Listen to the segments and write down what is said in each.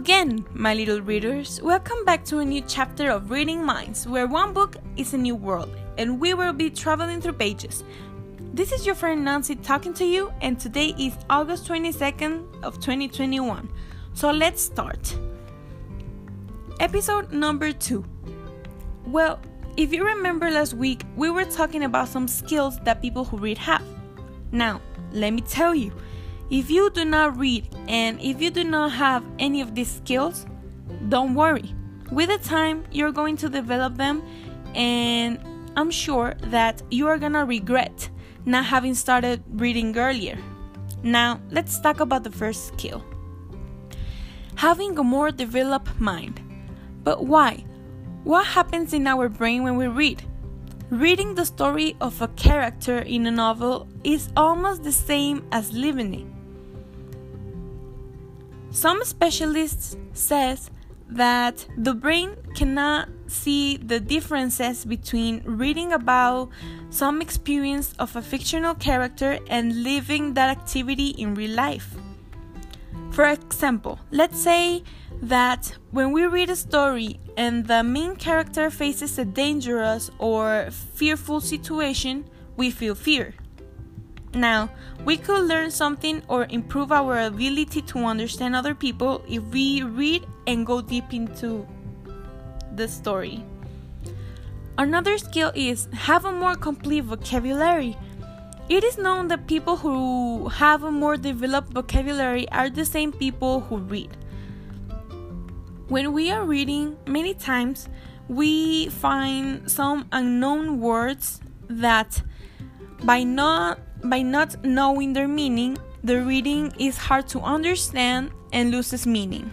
again, my little readers. Welcome back to a new chapter of Reading Minds, where one book is a new world, and we will be traveling through pages. This is your friend Nancy talking to you, and today is August 22nd of 2021. So let's start. Episode number 2. Well, if you remember last week, we were talking about some skills that people who read have. Now, let me tell you, if you do not read and if you do not have any of these skills, don't worry. With the time, you're going to develop them, and I'm sure that you are gonna regret not having started reading earlier. Now, let's talk about the first skill having a more developed mind. But why? What happens in our brain when we read? Reading the story of a character in a novel is almost the same as living it. Some specialists says that the brain cannot see the differences between reading about some experience of a fictional character and living that activity in real life. For example, let's say that when we read a story and the main character faces a dangerous or fearful situation, we feel fear. Now, we could learn something or improve our ability to understand other people if we read and go deep into the story. Another skill is have a more complete vocabulary. It is known that people who have a more developed vocabulary are the same people who read. When we are reading, many times we find some unknown words that by not by not knowing their meaning, the reading is hard to understand and loses meaning.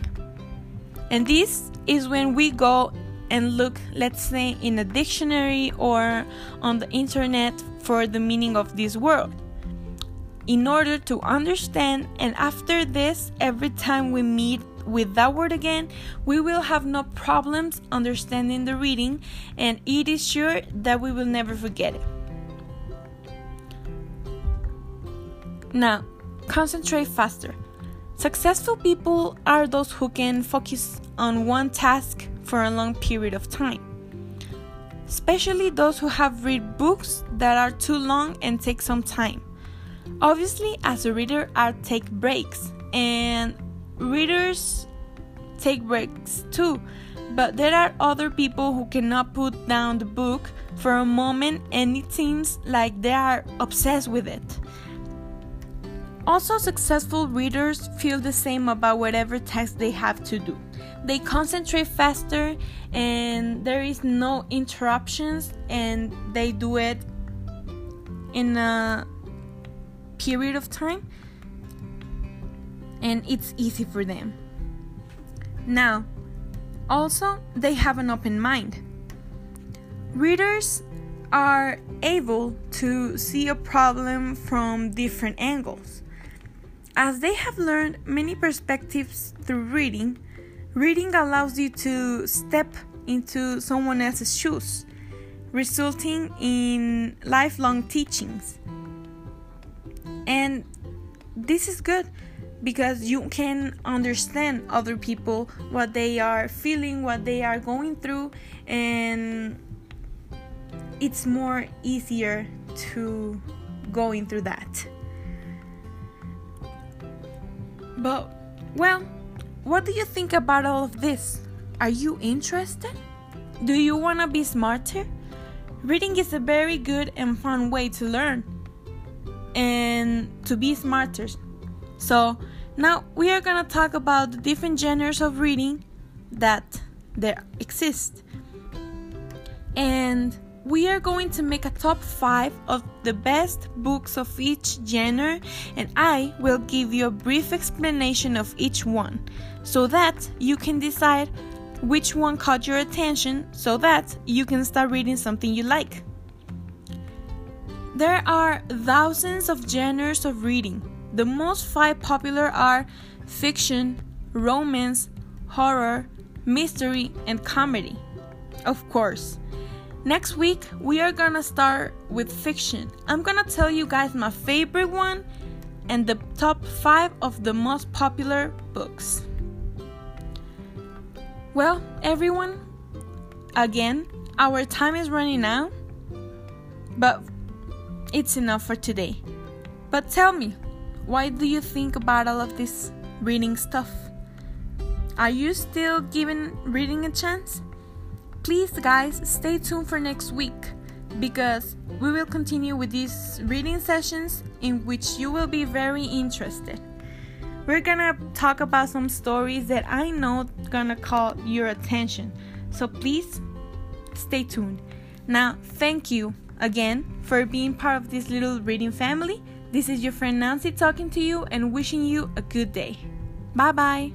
And this is when we go and look, let's say, in a dictionary or on the internet for the meaning of this word. In order to understand, and after this, every time we meet with that word again, we will have no problems understanding the reading, and it is sure that we will never forget it. Now, concentrate faster. Successful people are those who can focus on one task for a long period of time. Especially those who have read books that are too long and take some time. Obviously, as a reader, I take breaks, and readers take breaks too. But there are other people who cannot put down the book for a moment and it seems like they are obsessed with it. Also, successful readers feel the same about whatever task they have to do. They concentrate faster and there is no interruptions and they do it in a period of time and it's easy for them. Now, also, they have an open mind. Readers are able to see a problem from different angles. As they have learned many perspectives through reading, reading allows you to step into someone else's shoes, resulting in lifelong teachings. And this is good because you can understand other people, what they are feeling, what they are going through, and it's more easier to going through that. But, well, what do you think about all of this? Are you interested? Do you want to be smarter? Reading is a very good and fun way to learn and to be smarter. So, now we are going to talk about the different genres of reading that there exist. And we are going to make a top 5 of the best books of each genre, and I will give you a brief explanation of each one so that you can decide which one caught your attention so that you can start reading something you like. There are thousands of genres of reading. The most five popular are fiction, romance, horror, mystery, and comedy. Of course, Next week, we are gonna start with fiction. I'm gonna tell you guys my favorite one and the top 5 of the most popular books. Well, everyone, again, our time is running out, but it's enough for today. But tell me, why do you think about all of this reading stuff? Are you still giving reading a chance? Please, guys, stay tuned for next week because we will continue with these reading sessions in which you will be very interested. We're gonna talk about some stories that I know gonna call your attention. So please stay tuned. Now, thank you again for being part of this little reading family. This is your friend Nancy talking to you and wishing you a good day. Bye bye.